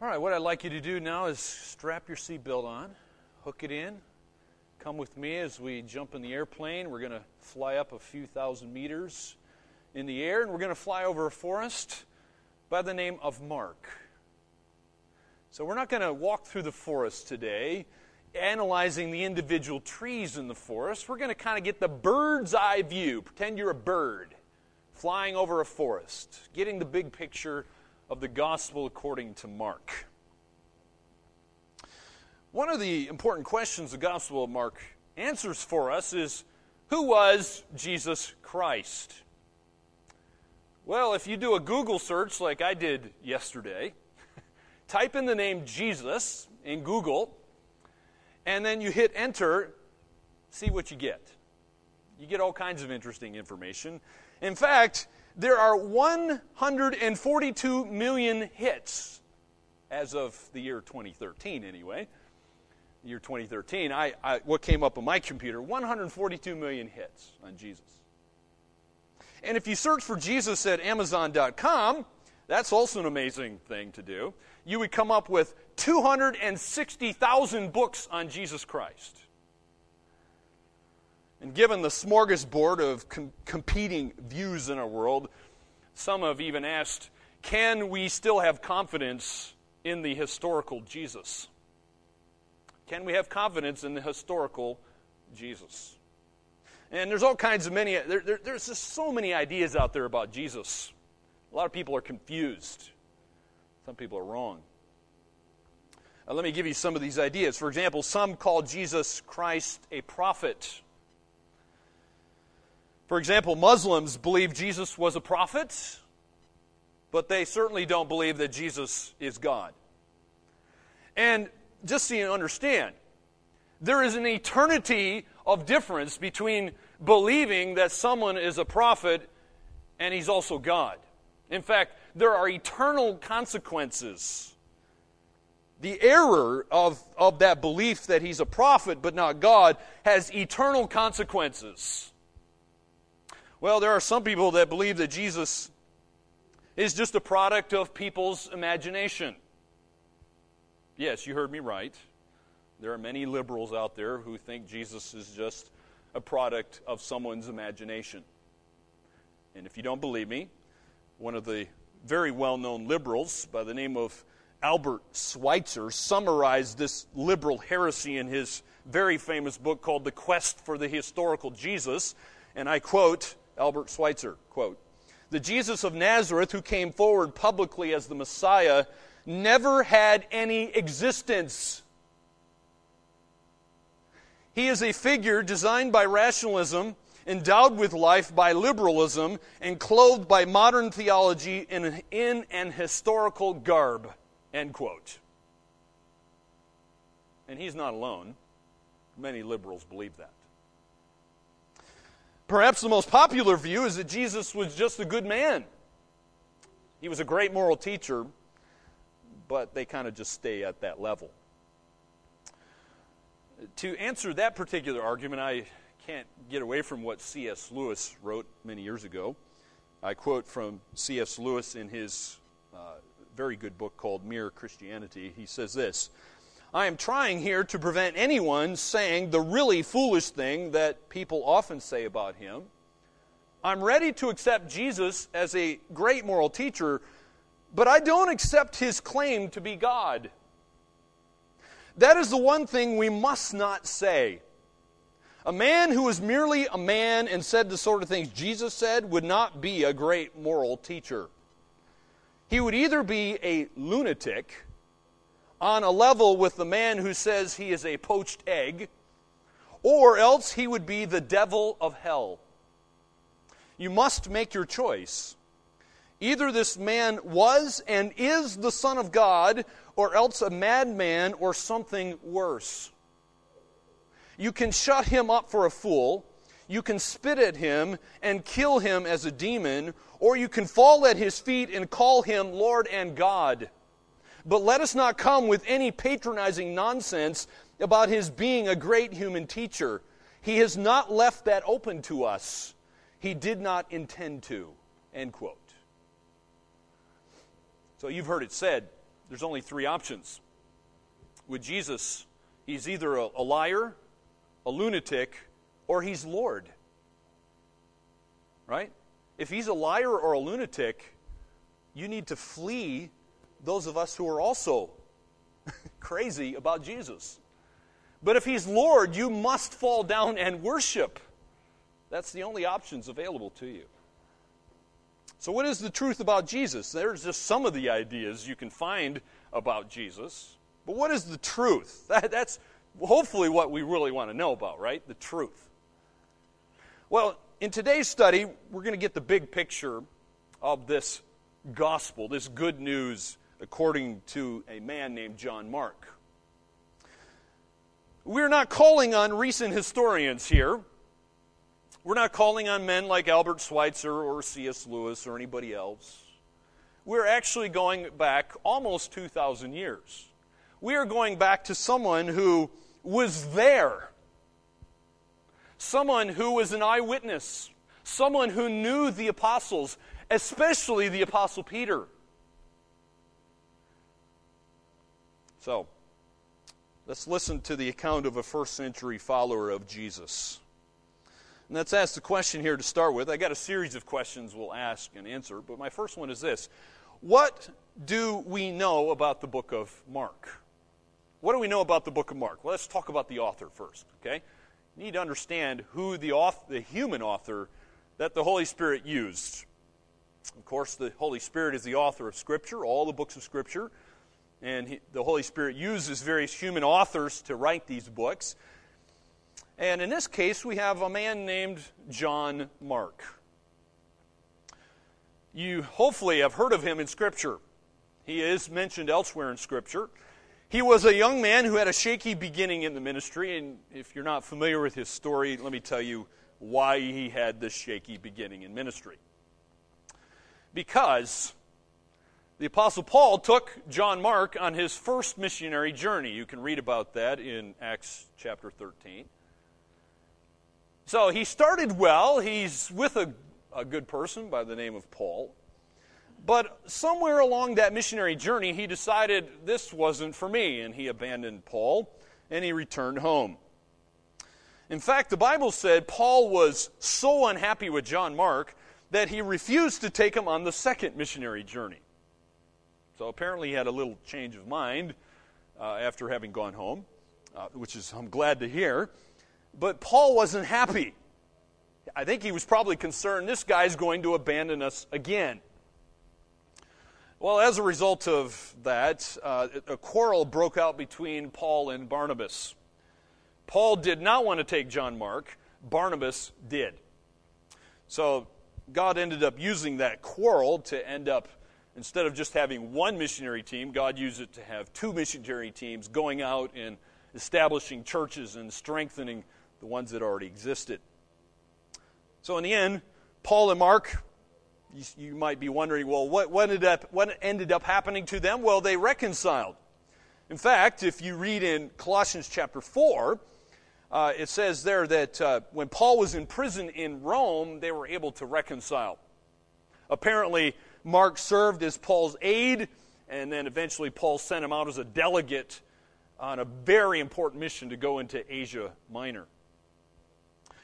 All right, what I'd like you to do now is strap your seatbelt on, hook it in, come with me as we jump in the airplane. We're going to fly up a few thousand meters in the air, and we're going to fly over a forest by the name of Mark. So, we're not going to walk through the forest today analyzing the individual trees in the forest. We're going to kind of get the bird's eye view. Pretend you're a bird flying over a forest, getting the big picture of the gospel according to Mark. One of the important questions the Gospel of Mark answers for us is who was Jesus Christ? Well, if you do a Google search like I did yesterday, type in the name Jesus in Google, and then you hit enter, see what you get. You get all kinds of interesting information. In fact, there are 142 million hits as of the year 2013, anyway. The year 2013, I, I, what came up on my computer 142 million hits on Jesus. And if you search for Jesus at Amazon.com, that's also an amazing thing to do. You would come up with 260,000 books on Jesus Christ. And given the smorgasbord of com- competing views in our world, some have even asked can we still have confidence in the historical Jesus? Can we have confidence in the historical Jesus? And there's all kinds of many, there, there, there's just so many ideas out there about Jesus. A lot of people are confused, some people are wrong. Uh, let me give you some of these ideas. For example, some call Jesus Christ a prophet. For example, Muslims believe Jesus was a prophet, but they certainly don't believe that Jesus is God. And just so you understand, there is an eternity of difference between believing that someone is a prophet and he's also God. In fact, there are eternal consequences. The error of, of that belief that he's a prophet but not God has eternal consequences. Well, there are some people that believe that Jesus is just a product of people's imagination. Yes, you heard me right. There are many liberals out there who think Jesus is just a product of someone's imagination. And if you don't believe me, one of the very well known liberals by the name of Albert Schweitzer summarized this liberal heresy in his very famous book called The Quest for the Historical Jesus. And I quote Albert Schweitzer, quote, The Jesus of Nazareth, who came forward publicly as the Messiah, never had any existence. He is a figure designed by rationalism, endowed with life by liberalism, and clothed by modern theology in an, in an historical garb. End quote. And he's not alone. Many liberals believe that. Perhaps the most popular view is that Jesus was just a good man. He was a great moral teacher, but they kind of just stay at that level. To answer that particular argument, I can't get away from what C.S. Lewis wrote many years ago. I quote from C.S. Lewis in his uh, very good book called Mere Christianity. He says this I am trying here to prevent anyone saying the really foolish thing that people often say about him. I'm ready to accept Jesus as a great moral teacher, but I don't accept his claim to be God. That is the one thing we must not say. A man who is merely a man and said the sort of things Jesus said would not be a great moral teacher. He would either be a lunatic on a level with the man who says he is a poached egg, or else he would be the devil of hell. You must make your choice. Either this man was and is the Son of God, or else a madman or something worse. You can shut him up for a fool, you can spit at him and kill him as a demon, or you can fall at his feet and call him Lord and God. But let us not come with any patronizing nonsense about his being a great human teacher. He has not left that open to us. He did not intend to. End quote. So you've heard it said there's only three options. With Jesus, he's either a, a liar, a lunatic, or he's Lord. Right? If he's a liar or a lunatic, you need to flee those of us who are also crazy about Jesus. But if he's Lord, you must fall down and worship. That's the only options available to you. So, what is the truth about Jesus? There's just some of the ideas you can find about Jesus. But what is the truth? That, that's hopefully what we really want to know about, right? The truth. Well, in today's study, we're going to get the big picture of this gospel, this good news according to a man named John Mark. We're not calling on recent historians here. We're not calling on men like Albert Schweitzer or C.S. Lewis or anybody else. We're actually going back almost 2,000 years. We are going back to someone who was there, someone who was an eyewitness, someone who knew the apostles, especially the Apostle Peter. So, let's listen to the account of a first century follower of Jesus. And let's ask the question here to start with. I got a series of questions we'll ask and answer, but my first one is this What do we know about the book of Mark? What do we know about the book of Mark? Well, let's talk about the author first, okay? You need to understand who the, author, the human author that the Holy Spirit used. Of course, the Holy Spirit is the author of Scripture, all the books of Scripture. And he, the Holy Spirit uses various human authors to write these books. And in this case, we have a man named John Mark. You hopefully have heard of him in Scripture. He is mentioned elsewhere in Scripture. He was a young man who had a shaky beginning in the ministry. And if you're not familiar with his story, let me tell you why he had this shaky beginning in ministry. Because the Apostle Paul took John Mark on his first missionary journey. You can read about that in Acts chapter 13. So he started well. He's with a, a good person by the name of Paul. But somewhere along that missionary journey, he decided this wasn't for me, and he abandoned Paul and he returned home. In fact, the Bible said Paul was so unhappy with John Mark that he refused to take him on the second missionary journey. So apparently he had a little change of mind uh, after having gone home, uh, which is I'm glad to hear. But Paul wasn't happy. I think he was probably concerned this guy's going to abandon us again. Well, as a result of that, uh, a quarrel broke out between Paul and Barnabas. Paul did not want to take John Mark, Barnabas did. So God ended up using that quarrel to end up instead of just having one missionary team, God used it to have two missionary teams going out and establishing churches and strengthening the ones that already existed. So, in the end, Paul and Mark, you, you might be wondering, well, what, what, ended up, what ended up happening to them? Well, they reconciled. In fact, if you read in Colossians chapter 4, uh, it says there that uh, when Paul was in prison in Rome, they were able to reconcile. Apparently, Mark served as Paul's aide, and then eventually Paul sent him out as a delegate on a very important mission to go into Asia Minor.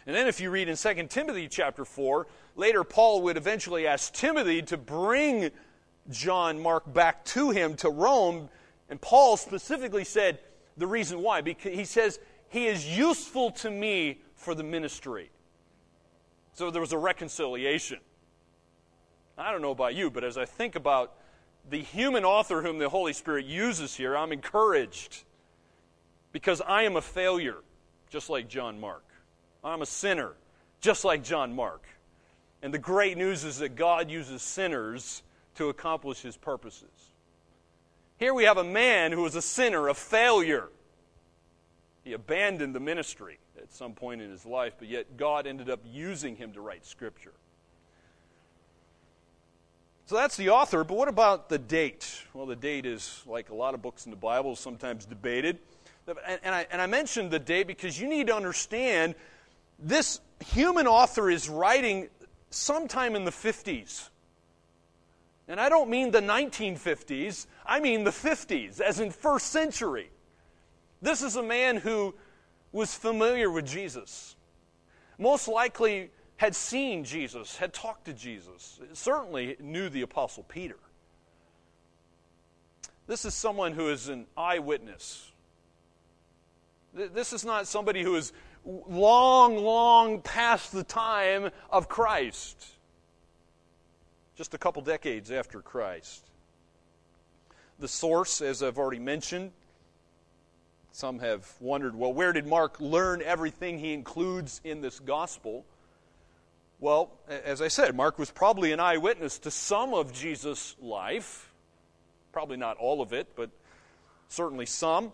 And then if you read in 2 Timothy chapter 4, later Paul would eventually ask Timothy to bring John Mark back to him to Rome, and Paul specifically said the reason why because he says he is useful to me for the ministry. So there was a reconciliation. I don't know about you, but as I think about the human author whom the Holy Spirit uses here, I'm encouraged because I am a failure, just like John Mark. I'm a sinner, just like John Mark. And the great news is that God uses sinners to accomplish his purposes. Here we have a man who was a sinner, a failure. He abandoned the ministry at some point in his life, but yet God ended up using him to write Scripture. So that's the author, but what about the date? Well, the date is, like a lot of books in the Bible, sometimes debated. And, and, I, and I mentioned the date because you need to understand this human author is writing sometime in the 50s. And I don't mean the 1950s, I mean the 50s, as in first century. This is a man who was familiar with Jesus. Most likely had seen Jesus, had talked to Jesus, certainly knew the Apostle Peter. This is someone who is an eyewitness. This is not somebody who is long, long past the time of Christ, just a couple decades after Christ. The source, as I've already mentioned, some have wondered well, where did Mark learn everything he includes in this gospel? Well, as I said, Mark was probably an eyewitness to some of Jesus' life. Probably not all of it, but certainly some.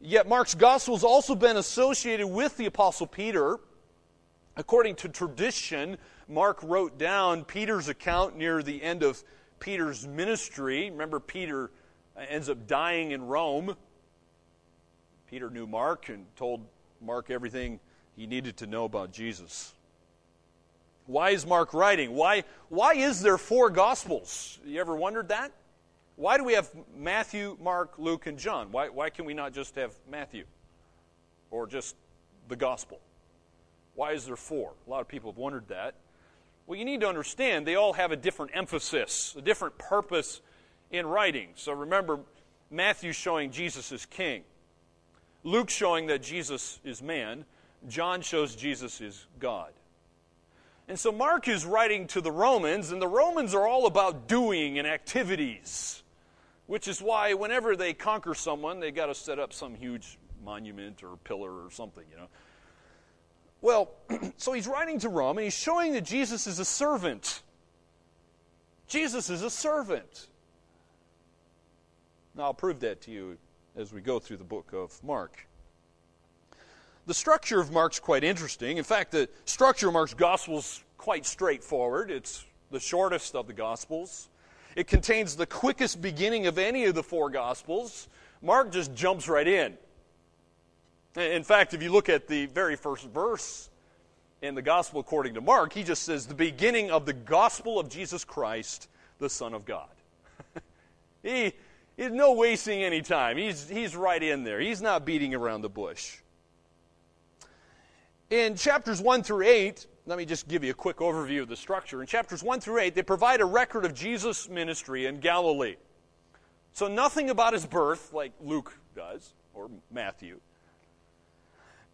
Yet Mark's gospel has also been associated with the Apostle Peter. According to tradition, Mark wrote down Peter's account near the end of Peter's ministry. Remember, Peter uh, ends up dying in Rome. Peter knew Mark and told Mark everything he needed to know about Jesus. Why is Mark writing? Why, why is there four Gospels? You ever wondered that? Why do we have Matthew, Mark, Luke, and John? Why, why can we not just have Matthew or just the Gospel? Why is there four? A lot of people have wondered that. Well, you need to understand they all have a different emphasis, a different purpose in writing. So remember, Matthew showing Jesus is king. Luke showing that Jesus is man, John shows Jesus is God. And so Mark is writing to the Romans, and the Romans are all about doing and activities, which is why whenever they conquer someone, they got to set up some huge monument or pillar or something, you know. Well, so he's writing to Rome, and he's showing that Jesus is a servant. Jesus is a servant. Now, I'll prove that to you as we go through the book of Mark. The structure of Mark's quite interesting. In fact, the structure of Mark's gospel is quite straightforward. It's the shortest of the gospels. It contains the quickest beginning of any of the four gospels. Mark just jumps right in. In fact, if you look at the very first verse in the gospel according to Mark, he just says, The beginning of the gospel of Jesus Christ, the Son of God. he, is no wasting any time. He's, he's right in there. He's not beating around the bush. In chapters 1 through 8, let me just give you a quick overview of the structure. In chapters 1 through 8, they provide a record of Jesus' ministry in Galilee. So nothing about his birth, like Luke does, or Matthew.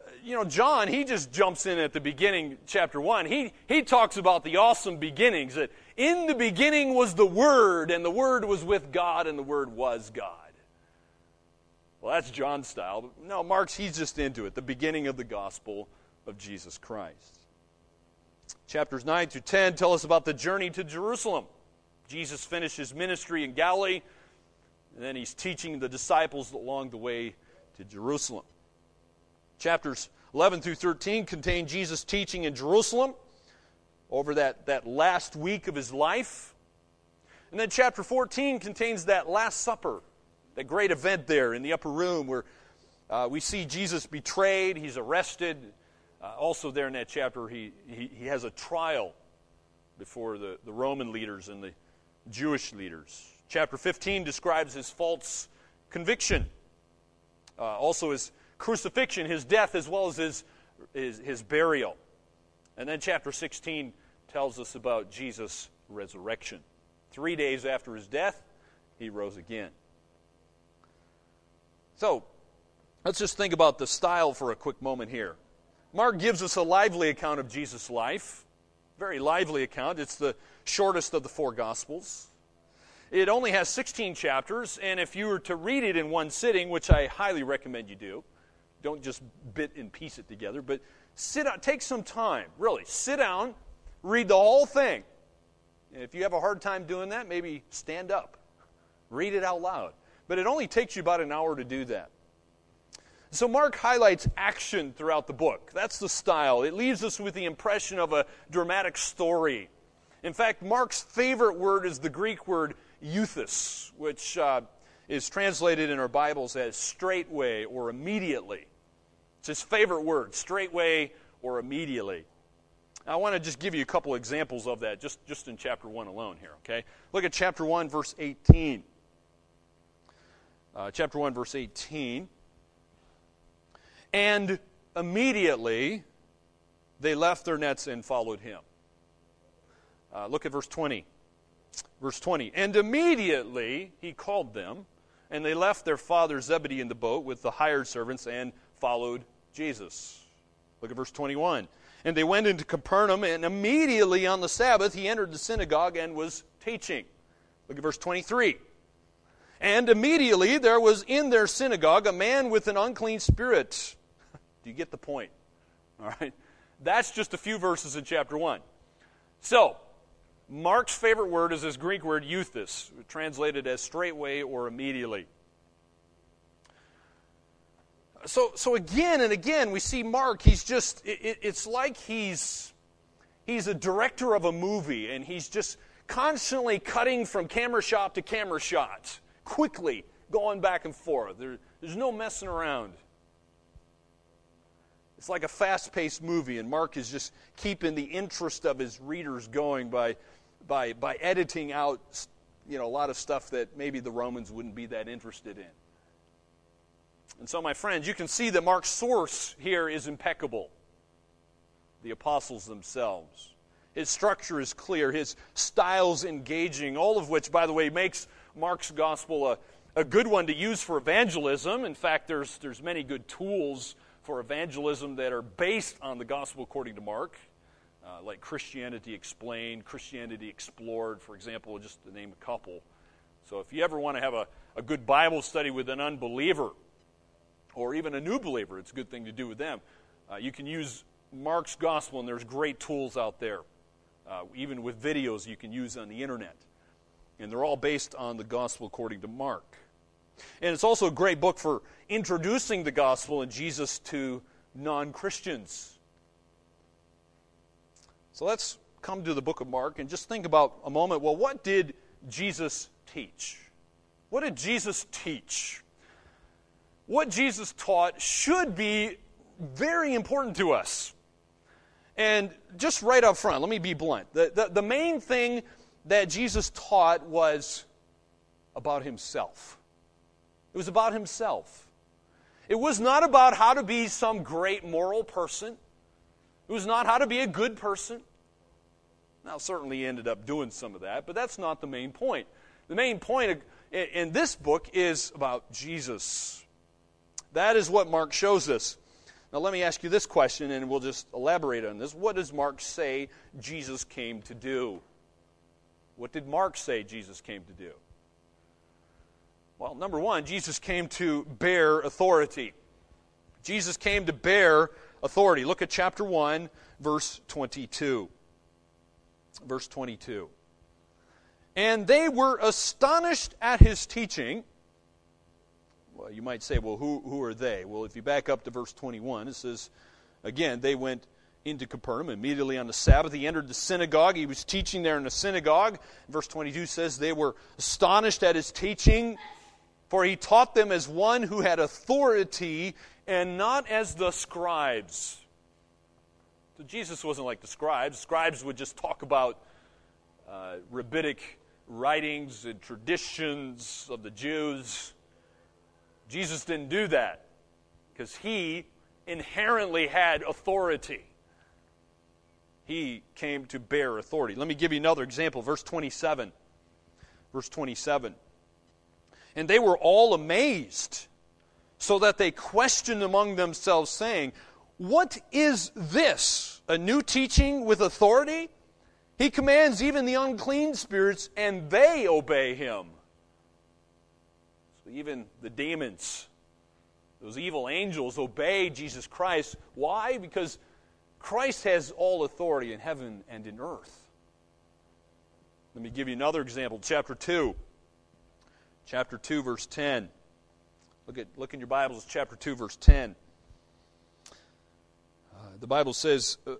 Uh, you know, John, he just jumps in at the beginning, chapter 1. He, he talks about the awesome beginnings that in the beginning was the Word, and the Word was with God, and the Word was God. Well, that's John's style. No, Mark's, he's just into it. The beginning of the gospel of Jesus Christ. Chapters 9 through 10 tell us about the journey to Jerusalem. Jesus finished his ministry in Galilee, and then he's teaching the disciples along the way to Jerusalem. Chapters 11 through 13 contain Jesus' teaching in Jerusalem over that, that last week of his life. And then chapter 14 contains that Last Supper, that great event there in the upper room where uh, we see Jesus betrayed, he's arrested. Uh, also, there in that chapter, he, he, he has a trial before the, the Roman leaders and the Jewish leaders. Chapter 15 describes his false conviction, uh, also his crucifixion, his death, as well as his, his, his burial. And then chapter 16 tells us about Jesus' resurrection. Three days after his death, he rose again. So, let's just think about the style for a quick moment here. Mark gives us a lively account of Jesus' life, very lively account. It's the shortest of the four Gospels. It only has 16 chapters, and if you were to read it in one sitting, which I highly recommend you do, don't just bit and piece it together, but sit down, take some time, really. Sit down, read the whole thing. And if you have a hard time doing that, maybe stand up, read it out loud. But it only takes you about an hour to do that. So, Mark highlights action throughout the book. That's the style. It leaves us with the impression of a dramatic story. In fact, Mark's favorite word is the Greek word euthus, which uh, is translated in our Bibles as straightway or immediately. It's his favorite word, straightway or immediately. I want to just give you a couple examples of that just, just in chapter 1 alone here, okay? Look at chapter 1, verse 18. Uh, chapter 1, verse 18. And immediately they left their nets and followed him. Uh, look at verse 20. Verse 20. And immediately he called them, and they left their father Zebedee in the boat with the hired servants and followed Jesus. Look at verse 21. And they went into Capernaum, and immediately on the Sabbath he entered the synagogue and was teaching. Look at verse 23. And immediately there was in their synagogue a man with an unclean spirit. Do you get the point? All right. That's just a few verses in chapter 1. So, Mark's favorite word is this Greek word euthys, translated as straightway or immediately. So, so again and again, we see Mark, he's just, it, it's like he's, he's a director of a movie and he's just constantly cutting from camera shot to camera shot, quickly going back and forth. There, there's no messing around. It's like a fast paced movie, and Mark is just keeping the interest of his readers going by, by, by editing out you know, a lot of stuff that maybe the Romans wouldn't be that interested in. And so, my friends, you can see that Mark's source here is impeccable the apostles themselves. His structure is clear, his style's engaging, all of which, by the way, makes Mark's gospel a, a good one to use for evangelism. In fact, there's, there's many good tools for evangelism that are based on the gospel according to Mark, uh, like Christianity Explained, Christianity Explored, for example, just to name a couple. So if you ever want to have a, a good Bible study with an unbeliever or even a new believer, it's a good thing to do with them. Uh, you can use Mark's gospel, and there's great tools out there, uh, even with videos you can use on the internet. And they're all based on the gospel according to Mark. And it's also a great book for introducing the gospel and Jesus to non Christians. So let's come to the book of Mark and just think about a moment well, what did Jesus teach? What did Jesus teach? What Jesus taught should be very important to us. And just right up front, let me be blunt. The, the, the main thing that Jesus taught was about himself. It was about himself. It was not about how to be some great moral person. It was not how to be a good person. Now, certainly he ended up doing some of that, but that's not the main point. The main point in this book is about Jesus. That is what Mark shows us. Now, let me ask you this question, and we'll just elaborate on this. What does Mark say Jesus came to do? What did Mark say Jesus came to do? Well, number one, Jesus came to bear authority. Jesus came to bear authority. Look at chapter 1, verse 22. Verse 22. And they were astonished at his teaching. Well, you might say, well, who, who are they? Well, if you back up to verse 21, it says, again, they went into Capernaum immediately on the Sabbath. He entered the synagogue. He was teaching there in the synagogue. Verse 22 says, they were astonished at his teaching for he taught them as one who had authority and not as the scribes. So Jesus wasn't like the scribes. Scribes would just talk about uh, rabbinic writings and traditions of the Jews. Jesus didn't do that because he inherently had authority. He came to bear authority. Let me give you another example. Verse 27. Verse 27. And they were all amazed, so that they questioned among themselves, saying, What is this? A new teaching with authority? He commands even the unclean spirits, and they obey him. So even the demons, those evil angels, obey Jesus Christ. Why? Because Christ has all authority in heaven and in earth. Let me give you another example. Chapter 2 chapter 2, verse 10. Look, at, look in your Bibles, chapter 2, verse 10. Uh, the Bible says uh,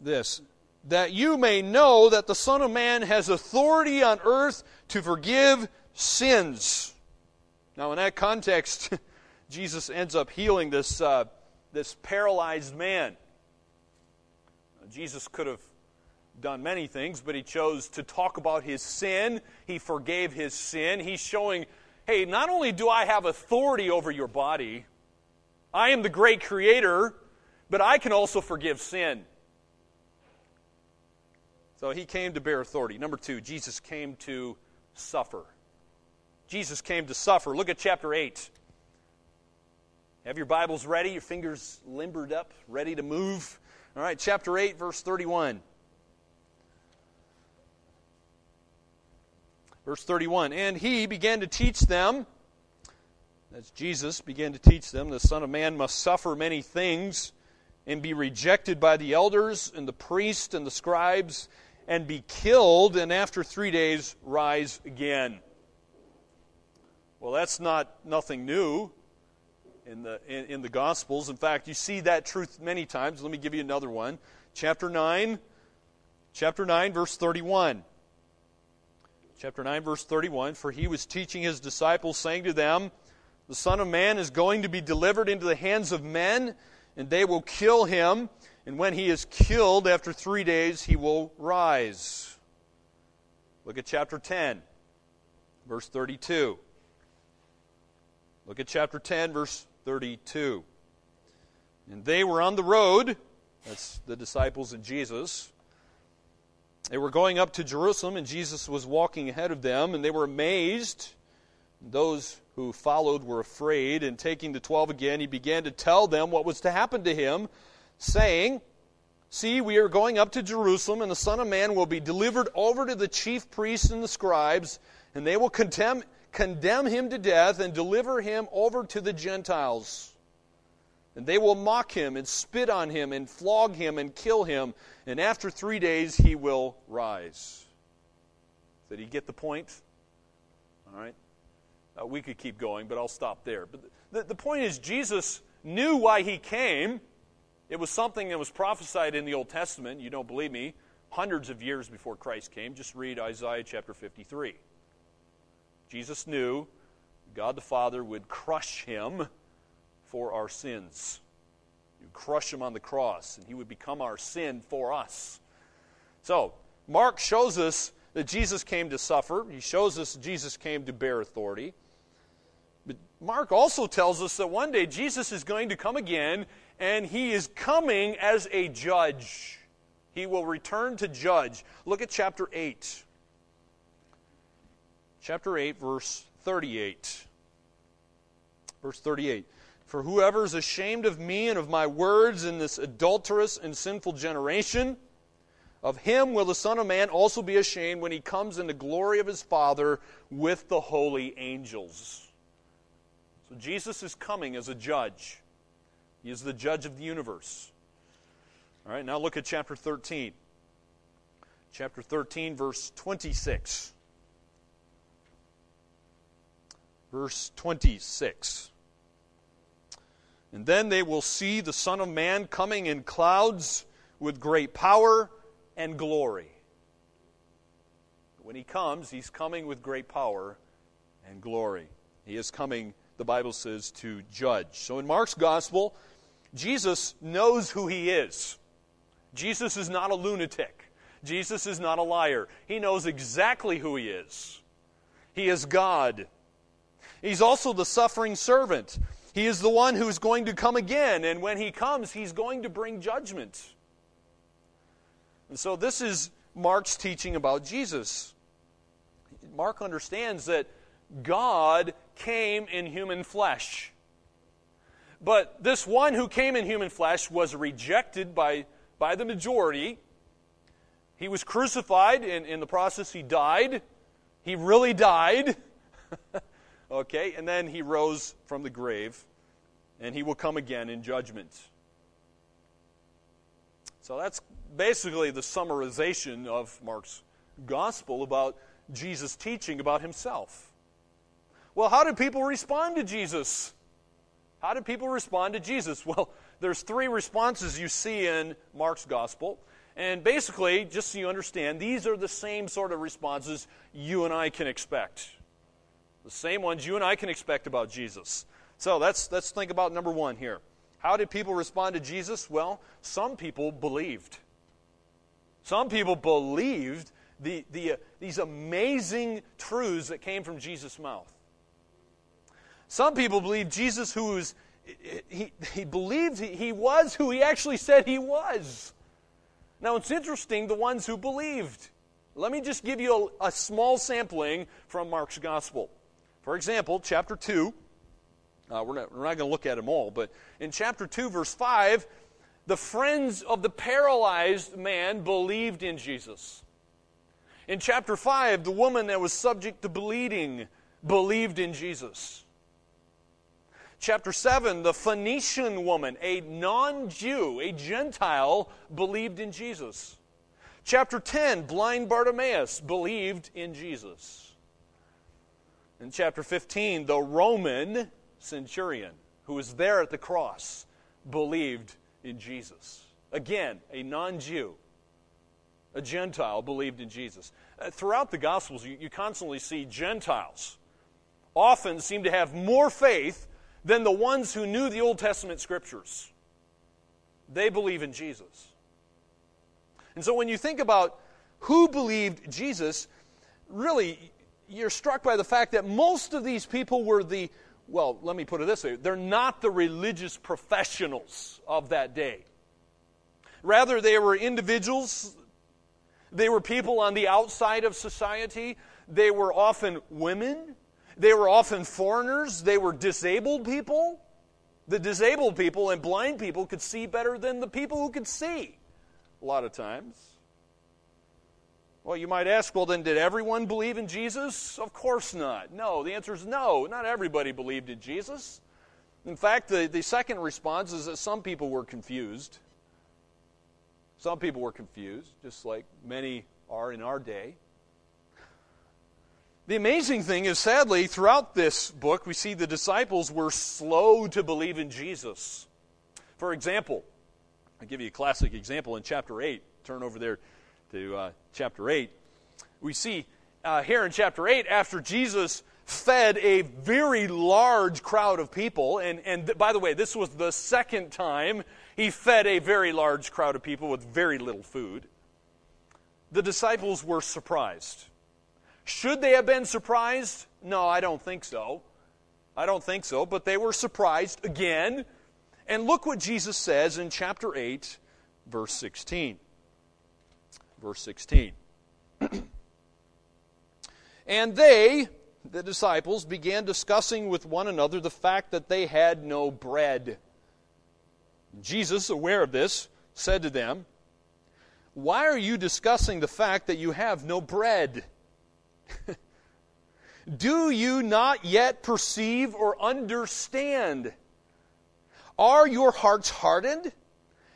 this that you may know that the Son of Man has authority on earth to forgive sins. Now, in that context, Jesus ends up healing this, uh, this paralyzed man. Jesus could have done many things, but he chose to talk about his sin. He forgave his sin. He's showing, hey, not only do I have authority over your body, I am the great creator, but I can also forgive sin. So he came to bear authority. Number two, Jesus came to suffer. Jesus came to suffer. Look at chapter 8. Have your Bibles ready, your fingers limbered up, ready to move. All right, chapter 8, verse 31. Verse 31 And he began to teach them, as Jesus began to teach them, the Son of Man must suffer many things and be rejected by the elders and the priests and the scribes and be killed, and after three days rise again. Well, that's not nothing new in the, in, in, the Gospels. In fact, you see that truth many times. Let me give you another one. Chapter 9, chapter 9, verse 31 chapter 9 verse 31 for he was teaching his disciples saying to them the son of man is going to be delivered into the hands of men and they will kill him and when he is killed after 3 days he will rise. Look at chapter 10 verse 32 look at chapter 10 verse 32 and they were on the road that's the disciples and Jesus they were going up to Jerusalem, and Jesus was walking ahead of them, and they were amazed. Those who followed were afraid, and taking the twelve again, he began to tell them what was to happen to him, saying, See, we are going up to Jerusalem, and the Son of Man will be delivered over to the chief priests and the scribes, and they will condemn, condemn him to death and deliver him over to the Gentiles. And they will mock him and spit on him and flog him and kill him. And after three days he will rise. Did he get the point? All right. Uh, we could keep going, but I'll stop there. But the, the point is, Jesus knew why he came. It was something that was prophesied in the Old Testament. You don't believe me? Hundreds of years before Christ came. Just read Isaiah chapter 53. Jesus knew God the Father would crush him for our sins. You crush him on the cross, and he would become our sin for us. So, Mark shows us that Jesus came to suffer. He shows us Jesus came to bear authority. But Mark also tells us that one day Jesus is going to come again, and he is coming as a judge. He will return to judge. Look at chapter 8. Chapter 8, verse 38. Verse 38. For whoever is ashamed of me and of my words in this adulterous and sinful generation, of him will the Son of Man also be ashamed when he comes in the glory of his Father with the holy angels. So Jesus is coming as a judge. He is the judge of the universe. All right, now look at chapter 13. Chapter 13, verse 26. Verse 26. And then they will see the Son of Man coming in clouds with great power and glory. When he comes, he's coming with great power and glory. He is coming, the Bible says, to judge. So in Mark's gospel, Jesus knows who he is. Jesus is not a lunatic. Jesus is not a liar. He knows exactly who he is. He is God. He's also the suffering servant. He is the one who's going to come again, and when he comes, he's going to bring judgment. And so, this is Mark's teaching about Jesus. Mark understands that God came in human flesh. But this one who came in human flesh was rejected by, by the majority. He was crucified, and in the process, he died. He really died. Okay, and then he rose from the grave, and he will come again in judgment. So that's basically the summarization of Mark's gospel about Jesus' teaching about himself. Well, how did people respond to Jesus? How did people respond to Jesus? Well, there's three responses you see in Mark's gospel. And basically, just so you understand, these are the same sort of responses you and I can expect. The same ones you and I can expect about Jesus. So let's, let's think about number one here. How did people respond to Jesus? Well, some people believed. Some people believed the, the, uh, these amazing truths that came from Jesus' mouth. Some people believed Jesus, who was, he, he believed he, he was who he actually said he was. Now it's interesting, the ones who believed. Let me just give you a, a small sampling from Mark's Gospel. For example, chapter 2, uh, we're not, we're not going to look at them all, but in chapter 2, verse 5, the friends of the paralyzed man believed in Jesus. In chapter 5, the woman that was subject to bleeding believed in Jesus. Chapter 7, the Phoenician woman, a non Jew, a Gentile, believed in Jesus. Chapter 10, blind Bartimaeus believed in Jesus. In chapter 15, the Roman centurion who was there at the cross believed in Jesus. Again, a non Jew a Gentile, believed in Jesus. Uh, throughout the Gospels, you, you constantly see Gentiles often seem to have more faith than the ones who knew the Old Testament scriptures. They believe in Jesus. And so when you think about who believed Jesus, really, you're struck by the fact that most of these people were the, well, let me put it this way they're not the religious professionals of that day. Rather, they were individuals they were people on the outside of society. They were often women. They were often foreigners. They were disabled people. The disabled people and blind people could see better than the people who could see, a lot of times. Well, you might ask, well, then, did everyone believe in Jesus? Of course not. No, the answer is no. Not everybody believed in Jesus. In fact, the, the second response is that some people were confused. Some people were confused, just like many are in our day. The amazing thing is, sadly, throughout this book, we see the disciples were slow to believe in Jesus. For example, I'll give you a classic example in chapter 8. Turn over there to uh, chapter 8. We see uh, here in chapter 8, after Jesus fed a very large crowd of people, and, and th- by the way, this was the second time he fed a very large crowd of people with very little food. The disciples were surprised. Should they have been surprised? No, I don't think so. I don't think so, but they were surprised again. And look what Jesus says in chapter 8, verse 16. Verse 16. and they, the disciples, began discussing with one another the fact that they had no bread. Jesus, aware of this, said to them, Why are you discussing the fact that you have no bread? Do you not yet perceive or understand? Are your hearts hardened?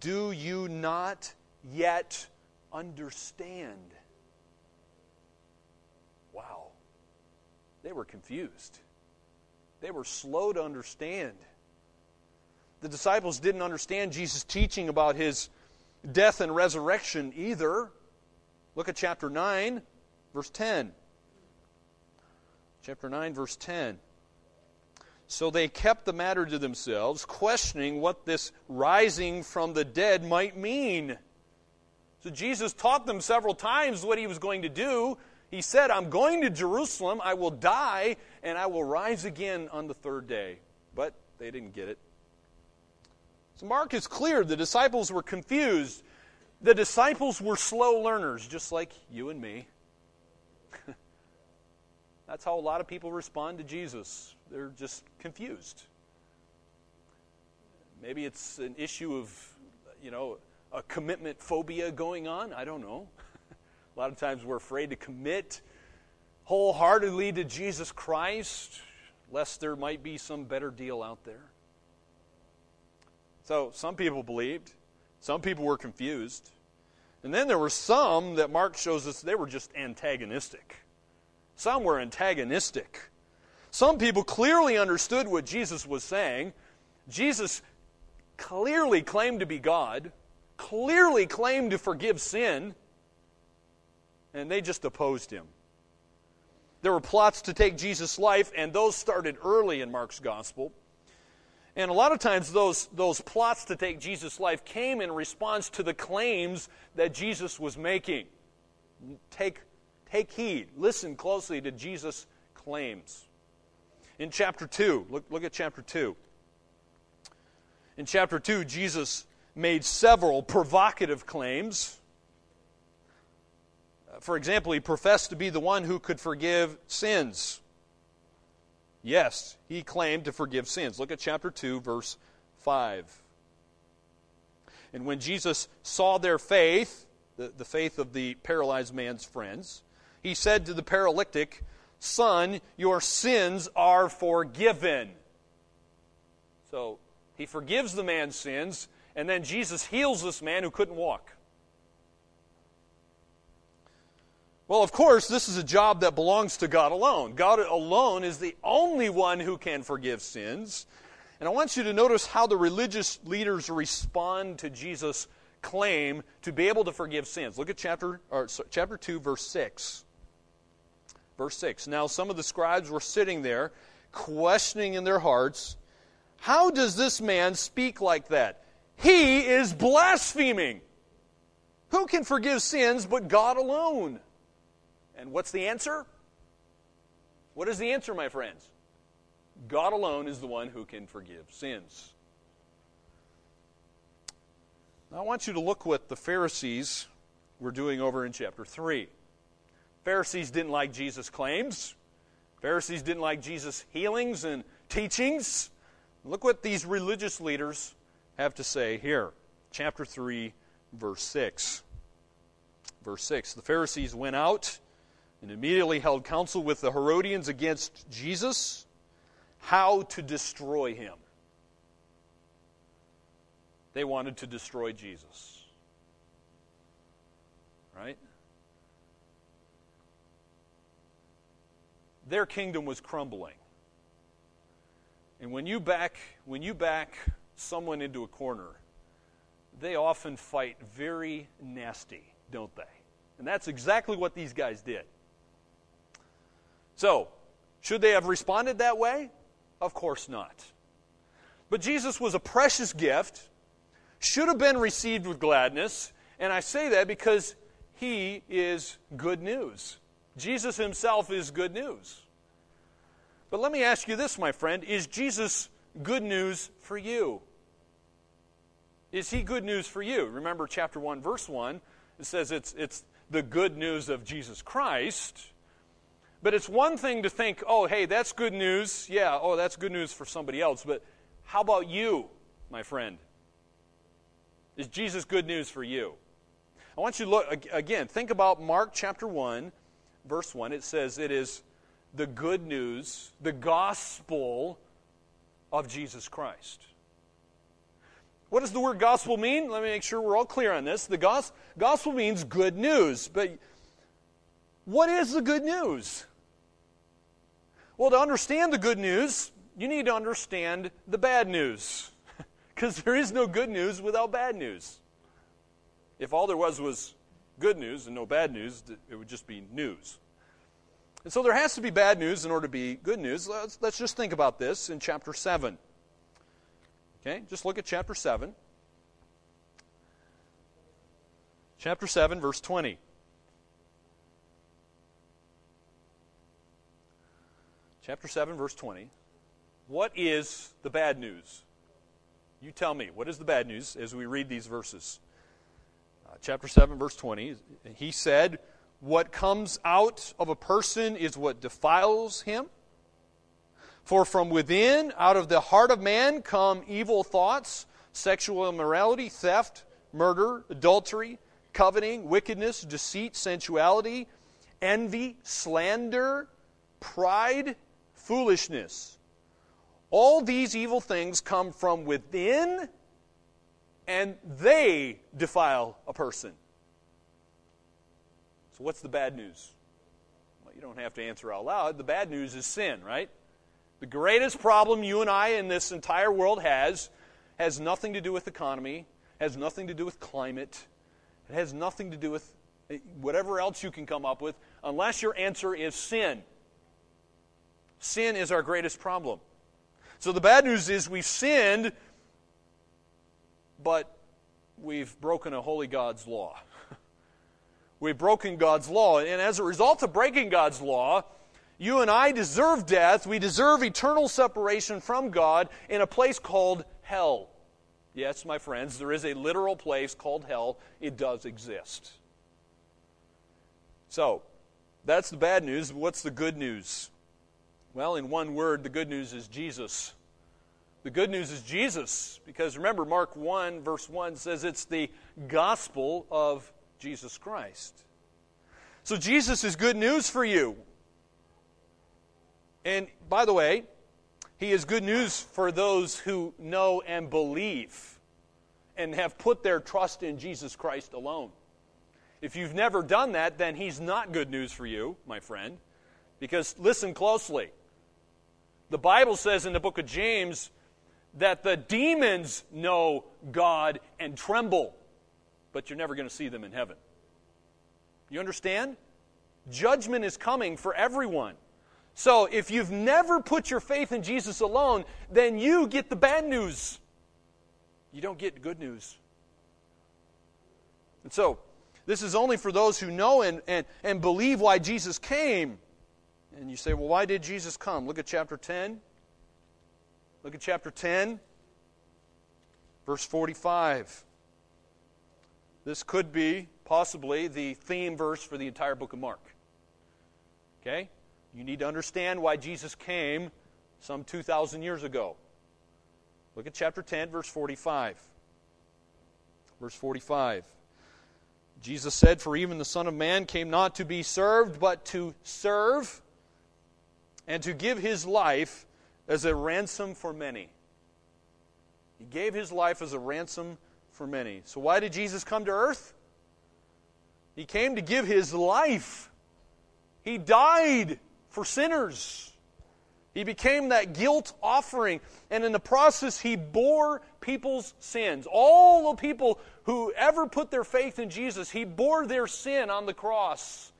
Do you not yet understand? Wow. They were confused. They were slow to understand the disciples didn't understand Jesus' teaching about his death and resurrection either. Look at chapter 9, verse 10. Chapter 9, verse 10. So they kept the matter to themselves, questioning what this rising from the dead might mean. So Jesus taught them several times what he was going to do. He said, I'm going to Jerusalem, I will die, and I will rise again on the third day. But they didn't get it. So Mark is clear. The disciples were confused. The disciples were slow learners, just like you and me. That's how a lot of people respond to Jesus. They're just confused. Maybe it's an issue of, you know, a commitment phobia going on. I don't know. a lot of times we're afraid to commit wholeheartedly to Jesus Christ, lest there might be some better deal out there. So some people believed, some people were confused. And then there were some that Mark shows us they were just antagonistic. Some were antagonistic. Some people clearly understood what Jesus was saying. Jesus clearly claimed to be God, clearly claimed to forgive sin, and they just opposed him. There were plots to take Jesus' life, and those started early in Mark's gospel. And a lot of times, those, those plots to take Jesus' life came in response to the claims that Jesus was making. Take, take heed, listen closely to Jesus' claims. In chapter 2, look, look at chapter 2. In chapter 2, Jesus made several provocative claims. Uh, for example, he professed to be the one who could forgive sins. Yes, he claimed to forgive sins. Look at chapter 2, verse 5. And when Jesus saw their faith, the, the faith of the paralyzed man's friends, he said to the paralytic, Son, your sins are forgiven. So he forgives the man's sins, and then Jesus heals this man who couldn't walk. Well, of course, this is a job that belongs to God alone. God alone is the only one who can forgive sins. And I want you to notice how the religious leaders respond to Jesus' claim to be able to forgive sins. Look at chapter, or, chapter 2, verse 6. Verse 6. Now, some of the scribes were sitting there, questioning in their hearts, How does this man speak like that? He is blaspheming. Who can forgive sins but God alone? And what's the answer? What is the answer, my friends? God alone is the one who can forgive sins. Now, I want you to look what the Pharisees were doing over in chapter 3. Pharisees didn't like Jesus' claims. Pharisees didn't like Jesus' healings and teachings. Look what these religious leaders have to say here. Chapter 3, verse 6. Verse 6 The Pharisees went out and immediately held counsel with the Herodians against Jesus, how to destroy him. They wanted to destroy Jesus. Right? Their kingdom was crumbling. And when you back when you back someone into a corner, they often fight very nasty, don't they? And that's exactly what these guys did. So, should they have responded that way? Of course not. But Jesus was a precious gift, should have been received with gladness, and I say that because he is good news. Jesus himself is good news. But let me ask you this, my friend is Jesus good news for you? Is he good news for you? Remember chapter 1, verse 1, it says it's, it's the good news of Jesus Christ. But it's one thing to think, oh, hey, that's good news. Yeah, oh, that's good news for somebody else. But how about you, my friend? Is Jesus good news for you? I want you to look, again, think about Mark chapter 1, verse 1. It says it is the good news, the gospel of Jesus Christ. What does the word gospel mean? Let me make sure we're all clear on this. The gospel means good news. But what is the good news? Well, to understand the good news, you need to understand the bad news. Because there is no good news without bad news. If all there was was good news and no bad news, it would just be news. And so there has to be bad news in order to be good news. Let's, let's just think about this in chapter 7. Okay, just look at chapter 7. Chapter 7, verse 20. chapter 7, verse 20. What is the bad news? You tell me. What is the bad news as we read these verses? Chapter 7, verse 20. He said, What comes out of a person is what defiles him. For from within, out of the heart of man, come evil thoughts, sexual immorality, theft, murder, adultery, coveting, wickedness, deceit, sensuality, envy, slander, pride foolishness. All these evil things come from within, and they defile a person. So, what's the bad news? Well, you don't have to answer out loud. The bad news is sin, right? The greatest problem you and I in this entire world has has nothing to do with economy, has nothing to do with climate, it has nothing to do with eh, whatever else you can come up with, unless your answer is sin. Sin is our greatest problem. So the bad news is we've sinned, but we've broken a holy God's law. we've broken God's law. And as a result of breaking God's law, you and I deserve death. We deserve eternal separation from God in a place called hell. Yes, my friends, there is a literal place called hell. It does exist. So, that's the bad news. What's the good news? Well, in one word, the good news is Jesus. The good news is Jesus, because remember, Mark 1, verse 1 says it's the gospel of Jesus Christ. So, Jesus is good news for you. And by the way, he is good news for those who know and believe and have put their trust in Jesus Christ alone. If you've never done that, then he's not good news for you, my friend. Because listen closely. The Bible says in the book of James that the demons know God and tremble, but you're never going to see them in heaven. You understand? Judgment is coming for everyone. So if you've never put your faith in Jesus alone, then you get the bad news. You don't get good news. And so, this is only for those who know and, and, and believe why Jesus came. And you say, well, why did Jesus come? Look at chapter 10. Look at chapter 10, verse 45. This could be possibly the theme verse for the entire book of Mark. Okay? You need to understand why Jesus came some 2,000 years ago. Look at chapter 10, verse 45. Verse 45. Jesus said, For even the Son of Man came not to be served, but to serve and to give his life as a ransom for many. He gave his life as a ransom for many. So, why did Jesus come to earth? He came to give his life. He died for sinners. He became that guilt offering. And in the process, he bore people's sins. All the people who ever put their faith in Jesus, he bore their sin on the cross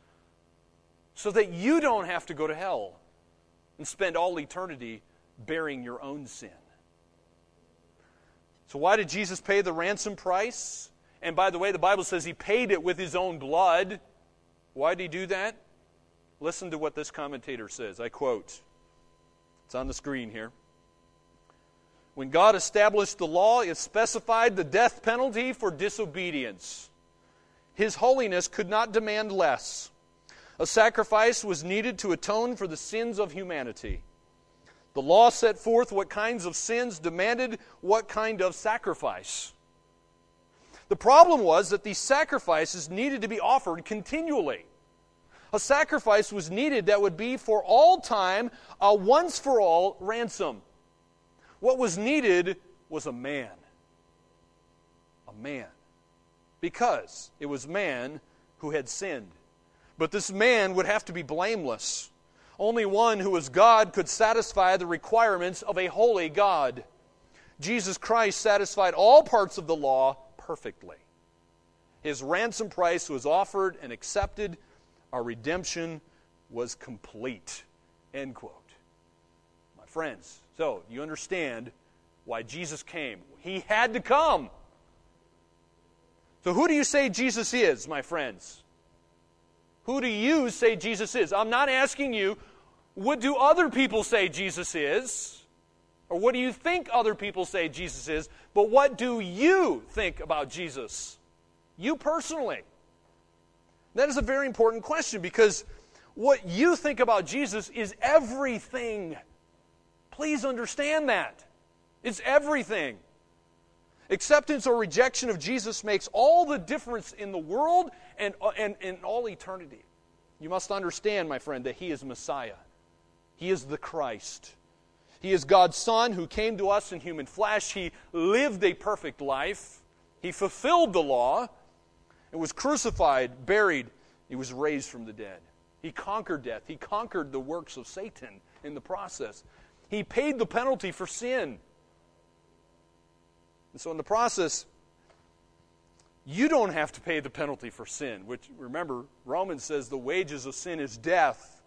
so that you don't have to go to hell and spend all eternity bearing your own sin. So, why did Jesus pay the ransom price? And by the way, the Bible says he paid it with his own blood. Why did he do that? Listen to what this commentator says. I quote, it's on the screen here. When God established the law, it specified the death penalty for disobedience. His holiness could not demand less. A sacrifice was needed to atone for the sins of humanity. The law set forth what kinds of sins demanded what kind of sacrifice. The problem was that these sacrifices needed to be offered continually. A sacrifice was needed that would be for all time a once for all ransom. What was needed was a man. A man. Because it was man who had sinned. But this man would have to be blameless. Only one who was God could satisfy the requirements of a holy God. Jesus Christ satisfied all parts of the law perfectly. His ransom price was offered and accepted our redemption was complete. End quote. My friends, so you understand why Jesus came. He had to come. So, who do you say Jesus is, my friends? Who do you say Jesus is? I'm not asking you, what do other people say Jesus is? Or what do you think other people say Jesus is? But what do you think about Jesus? You personally. That is a very important question because what you think about Jesus is everything. Please understand that. It's everything. Acceptance or rejection of Jesus makes all the difference in the world and, uh, and in all eternity. You must understand, my friend, that He is Messiah. He is the Christ. He is God's Son who came to us in human flesh. He lived a perfect life. He fulfilled the law and was crucified, buried, He was raised from the dead. He conquered death. He conquered the works of Satan in the process. He paid the penalty for sin. And so, in the process, you don't have to pay the penalty for sin, which, remember, Romans says the wages of sin is death.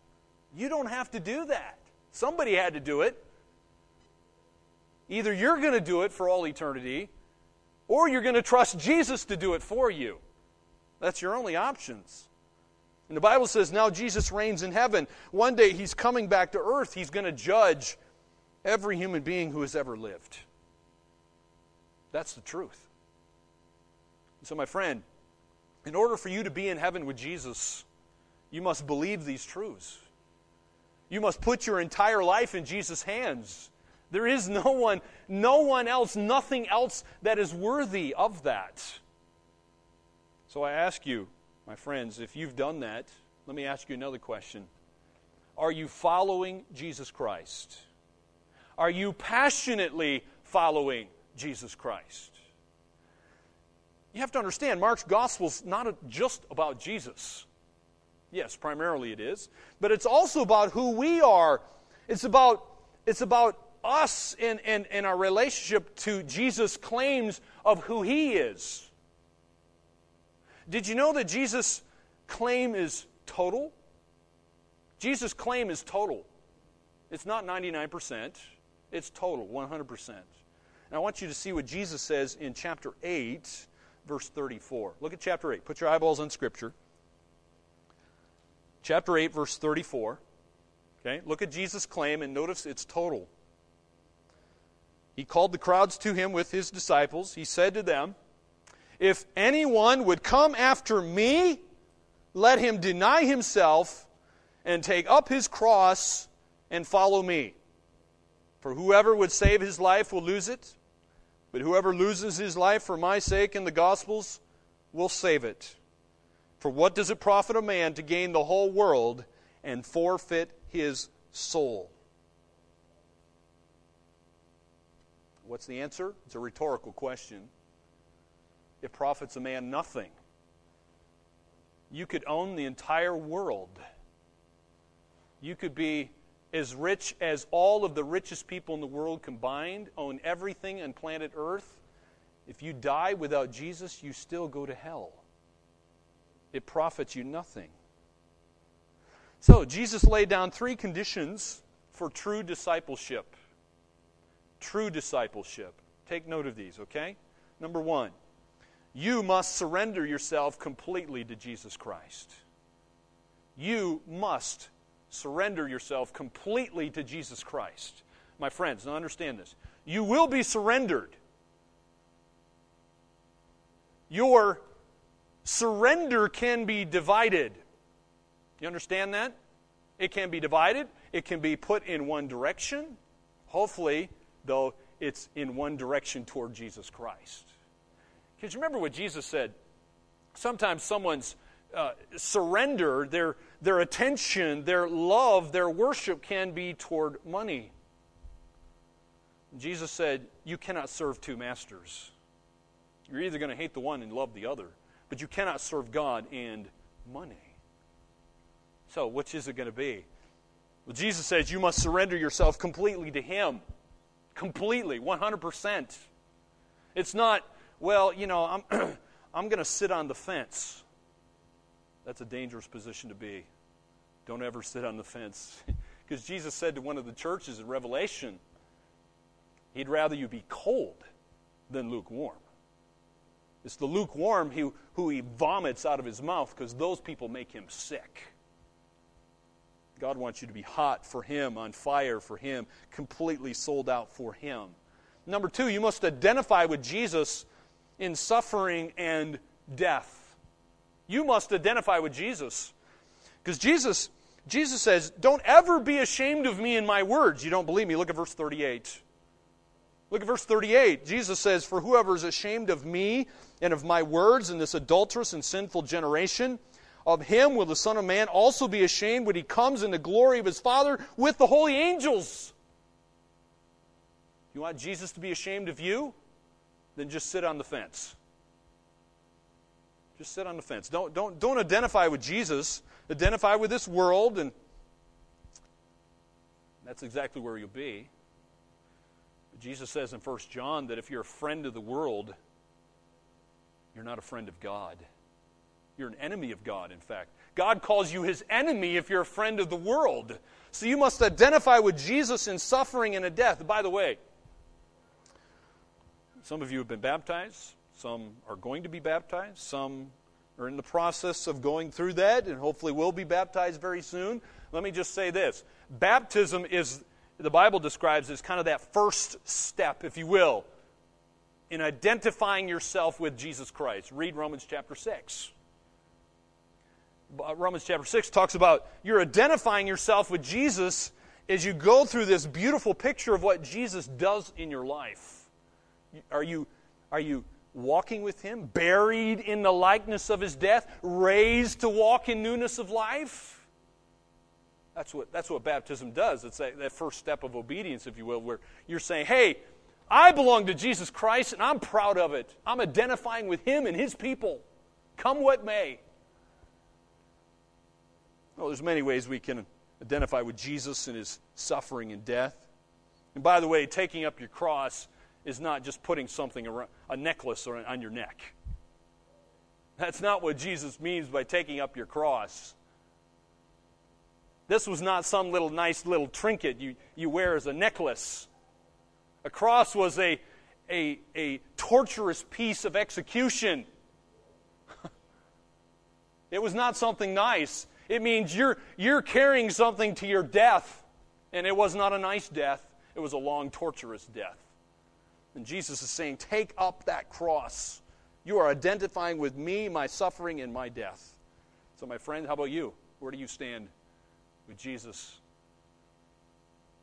You don't have to do that. Somebody had to do it. Either you're going to do it for all eternity, or you're going to trust Jesus to do it for you. That's your only options. And the Bible says now Jesus reigns in heaven. One day he's coming back to earth. He's going to judge every human being who has ever lived. That's the truth. So, my friend, in order for you to be in heaven with Jesus, you must believe these truths. You must put your entire life in Jesus' hands. There is no one, no one else, nothing else that is worthy of that. So I ask you, my friends, if you've done that, let me ask you another question. Are you following Jesus Christ? Are you passionately following Jesus Christ? You have to understand, Mark's gospel is not just about Jesus. Yes, primarily it is, but it's also about who we are. It's about, it's about us and, and, and our relationship to Jesus' claims of who he is. Did you know that Jesus' claim is total? Jesus' claim is total. It's not 99%, it's total, 100%. And I want you to see what Jesus says in chapter 8 verse 34. Look at chapter 8. Put your eyeballs on Scripture. Chapter 8, verse 34. Okay, look at Jesus' claim and notice it's total. He called the crowds to him with his disciples. He said to them, If anyone would come after me, let him deny himself and take up his cross and follow me. For whoever would save his life will lose it but whoever loses his life for my sake and the gospel's will save it. For what does it profit a man to gain the whole world and forfeit his soul? What's the answer? It's a rhetorical question. It profits a man nothing. You could own the entire world. You could be as rich as all of the richest people in the world combined, own everything on planet Earth, if you die without Jesus, you still go to hell. It profits you nothing. So, Jesus laid down three conditions for true discipleship. True discipleship. Take note of these, okay? Number one, you must surrender yourself completely to Jesus Christ. You must surrender yourself completely to Jesus Christ. My friends, now understand this. You will be surrendered. Your surrender can be divided. You understand that? It can be divided, it can be put in one direction. Hopefully, though, it's in one direction toward Jesus Christ. Because remember what Jesus said. Sometimes someone's uh, surrender, their, their attention, their love, their worship can be toward money. Jesus said, You cannot serve two masters. You're either going to hate the one and love the other, but you cannot serve God and money. So, which is it going to be? Well, Jesus says you must surrender yourself completely to Him. Completely, 100%. It's not, well, you know, I'm, I'm going to sit on the fence. That's a dangerous position to be. Don't ever sit on the fence. because Jesus said to one of the churches in Revelation, He'd rather you be cold than lukewarm. It's the lukewarm who, who he vomits out of his mouth because those people make him sick. God wants you to be hot for Him, on fire for Him, completely sold out for Him. Number two, you must identify with Jesus in suffering and death you must identify with Jesus. Because Jesus, Jesus says, Don't ever be ashamed of me in my words. You don't believe me? Look at verse 38. Look at verse 38. Jesus says, For whoever is ashamed of me and of my words in this adulterous and sinful generation, of him will the Son of Man also be ashamed when he comes in the glory of his Father with the holy angels. You want Jesus to be ashamed of you? Then just sit on the fence. Just sit on the fence. Don't, don't, don't identify with Jesus. Identify with this world, and that's exactly where you'll be. Jesus says in 1 John that if you're a friend of the world, you're not a friend of God. You're an enemy of God, in fact. God calls you his enemy if you're a friend of the world. So you must identify with Jesus in suffering and in death. By the way, some of you have been baptized, some are going to be baptized, some are in the process of going through that and hopefully will be baptized very soon. Let me just say this baptism is, the Bible describes as kind of that first step, if you will, in identifying yourself with Jesus Christ. Read Romans chapter 6. Uh, Romans chapter 6 talks about you're identifying yourself with Jesus as you go through this beautiful picture of what Jesus does in your life. Are you, are you walking with Him, buried in the likeness of His death, raised to walk in newness of life? That's what, that's what baptism does. It's that, that first step of obedience, if you will, where you're saying, hey, I belong to Jesus Christ and I'm proud of it. I'm identifying with Him and His people. Come what may. Well, there's many ways we can identify with Jesus and his suffering and death. And by the way, taking up your cross is not just putting something around a necklace on your neck. That's not what Jesus means by taking up your cross. This was not some little nice little trinket you, you wear as a necklace. A cross was a, a, a torturous piece of execution. it was not something nice. It means you're, you're carrying something to your death. And it was not a nice death, it was a long, torturous death. And Jesus is saying, Take up that cross. You are identifying with me, my suffering, and my death. So, my friend, how about you? Where do you stand with Jesus?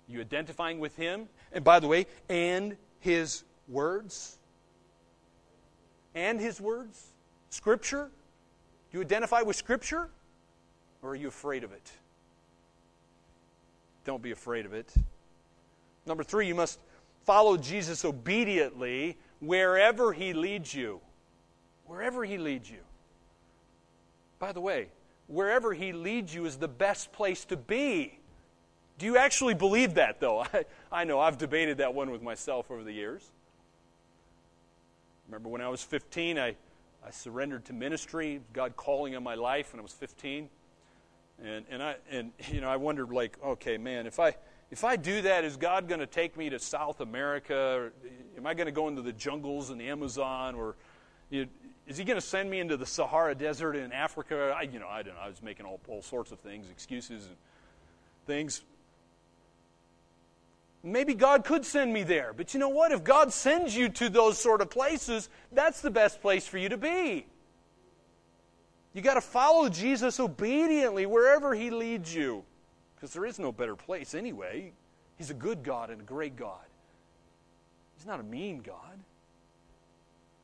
You identifying with him? And by the way, and his words? And his words? Scripture? Do you identify with Scripture? Or are you afraid of it? Don't be afraid of it. Number three, you must follow Jesus obediently wherever he leads you. Wherever he leads you. By the way, wherever he leads you is the best place to be. Do you actually believe that, though? I, I know I've debated that one with myself over the years. Remember when I was 15, I, I surrendered to ministry, God calling on my life when I was 15. And, and, I, and you know, I wondered, like, okay, man, if I, if I do that, is God going to take me to South America? Am I going to go into the jungles in the Amazon? Or you know, is He going to send me into the Sahara Desert in Africa? I, you know, I don't know. I was making all, all sorts of things, excuses and things. Maybe God could send me there. But you know what? If God sends you to those sort of places, that's the best place for you to be. You got to follow Jesus obediently wherever he leads you. Because there is no better place anyway. He's a good God and a great God. He's not a mean God.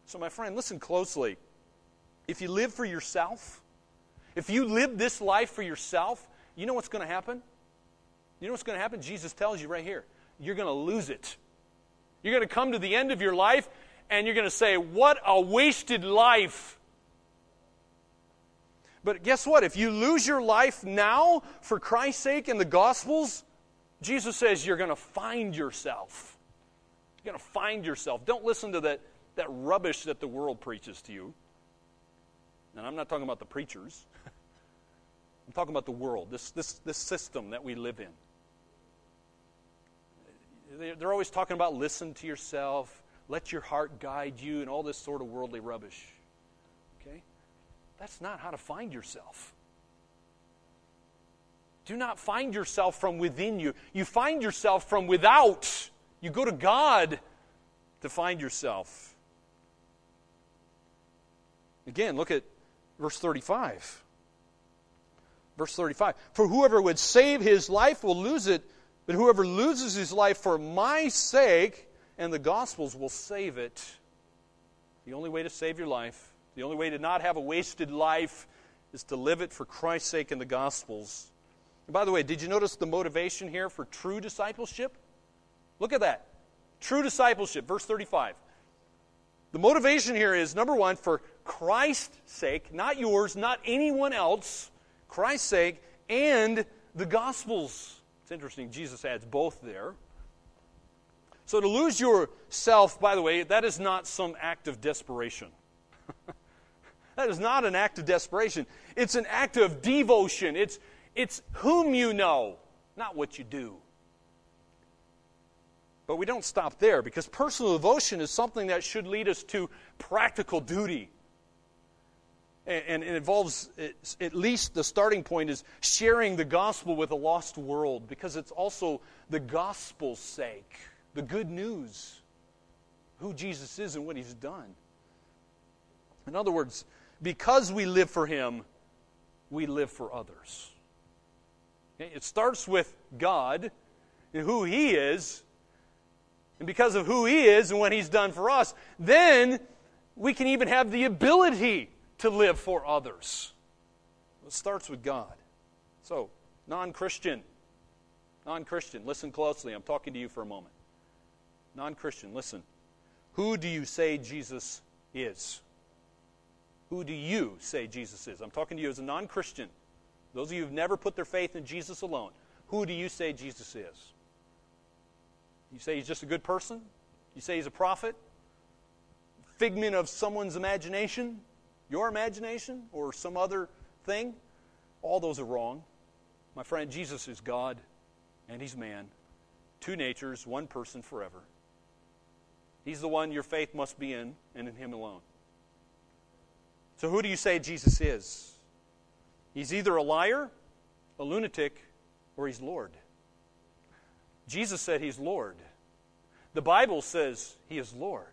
So, my friend, listen closely. If you live for yourself, if you live this life for yourself, you know what's going to happen? You know what's going to happen? Jesus tells you right here. You're going to lose it. You're going to come to the end of your life and you're going to say, What a wasted life. But guess what? If you lose your life now for Christ's sake in the Gospels, Jesus says you're going to find yourself. You're going to find yourself. Don't listen to that, that rubbish that the world preaches to you. And I'm not talking about the preachers, I'm talking about the world, this, this, this system that we live in. They're always talking about listen to yourself, let your heart guide you, and all this sort of worldly rubbish. That's not how to find yourself. Do not find yourself from within you. You find yourself from without. You go to God to find yourself. Again, look at verse 35. Verse 35 For whoever would save his life will lose it, but whoever loses his life for my sake and the gospel's will save it. The only way to save your life the only way to not have a wasted life is to live it for Christ's sake in the Gospels. And by the way, did you notice the motivation here for true discipleship? Look at that. True discipleship, verse 35. The motivation here is number one, for Christ's sake, not yours, not anyone else, Christ's sake, and the gospel's. It's interesting, Jesus adds both there. So to lose yourself, by the way, that is not some act of desperation. that is not an act of desperation. It's an act of devotion. It's, it's whom you know, not what you do. But we don't stop there because personal devotion is something that should lead us to practical duty. And, it involves, at least the starting point is sharing the gospel with a lost world because it's also the gospel's sake, the good news, who Jesus is and what he's done. In other words, because we live for him, we live for others. It starts with God and who he is, and because of who He is and what He's done for us, then we can even have the ability to live for others. It starts with God. So, non Christian, non Christian, listen closely. I'm talking to you for a moment. Non Christian, listen. Who do you say Jesus is? Who do you say Jesus is? I'm talking to you as a non Christian. Those of you who've never put their faith in Jesus alone. Who do you say Jesus is? You say he's just a good person? You say he's a prophet? Figment of someone's imagination? Your imagination? Or some other thing? All those are wrong. My friend, Jesus is God and he's man. Two natures, one person forever. He's the one your faith must be in, and in him alone. So, who do you say Jesus is? He's either a liar, a lunatic, or he's Lord. Jesus said he's Lord. The Bible says he is Lord.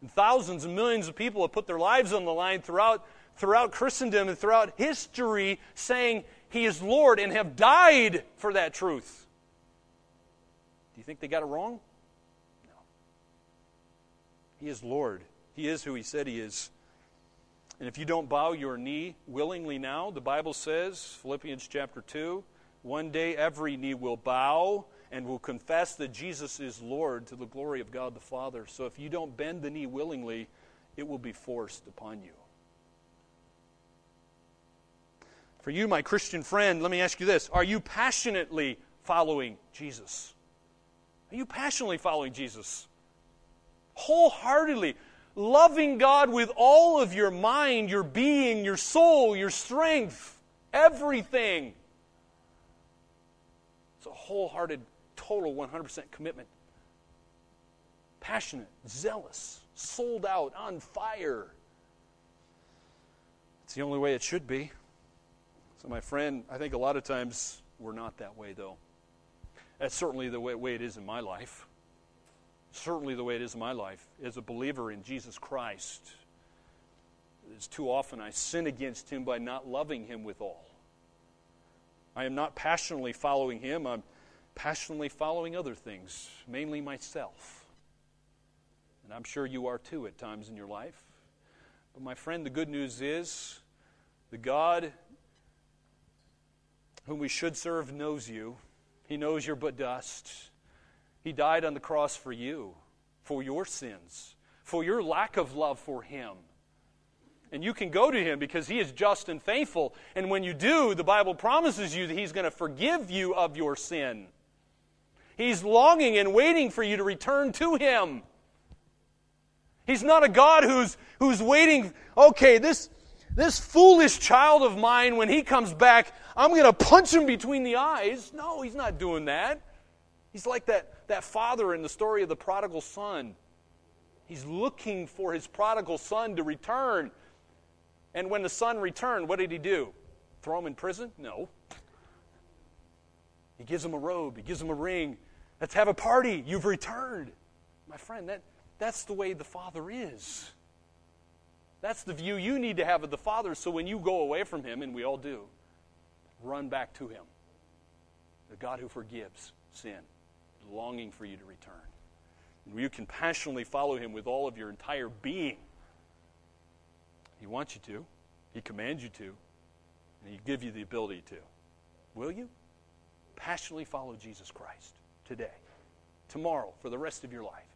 And thousands and millions of people have put their lives on the line throughout, throughout Christendom and throughout history saying he is Lord and have died for that truth. Do you think they got it wrong? No. He is Lord. He is who he said he is. And if you don't bow your knee willingly now, the Bible says, Philippians chapter 2, one day every knee will bow and will confess that Jesus is Lord to the glory of God the Father. So if you don't bend the knee willingly, it will be forced upon you. For you, my Christian friend, let me ask you this Are you passionately following Jesus? Are you passionately following Jesus? Wholeheartedly, loving God with all of your mind, your being, your soul, your strength, everything. It's a wholehearted, total 100% commitment. Passionate, zealous, sold out, on fire. It's the only way it should be. So, my friend, I think a lot of times we're not that way, though. That's certainly the way, way it is in my life. Certainly the way it is in my life. As a believer in Jesus Christ, it's too often I sin against Him by not loving Him with all. I am not passionately following Him, I'm passionately following other things, mainly myself. And I'm sure you are too at times in your life. But my friend, the good news is the God whom we should serve knows you. He knows you're but dust. He died on the cross for you, for your sins, for your lack of love for Him. And you can go to him because he is just and faithful. And when you do, the Bible promises you that he's going to forgive you of your sin. He's longing and waiting for you to return to him. He's not a God who's, who's waiting, okay, this, this foolish child of mine, when he comes back, I'm going to punch him between the eyes. No, he's not doing that. He's like that, that father in the story of the prodigal son. He's looking for his prodigal son to return. And when the son returned, what did he do? Throw him in prison? No. He gives him a robe, he gives him a ring. Let's have a party. You've returned. My friend, that, that's the way the Father is. That's the view you need to have of the Father so when you go away from Him, and we all do, run back to Him. The God who forgives sin, longing for you to return. And you can passionately follow Him with all of your entire being. He wants you to, He commands you to, and He gives you the ability to. Will you? Passionately follow Jesus Christ today, tomorrow, for the rest of your life.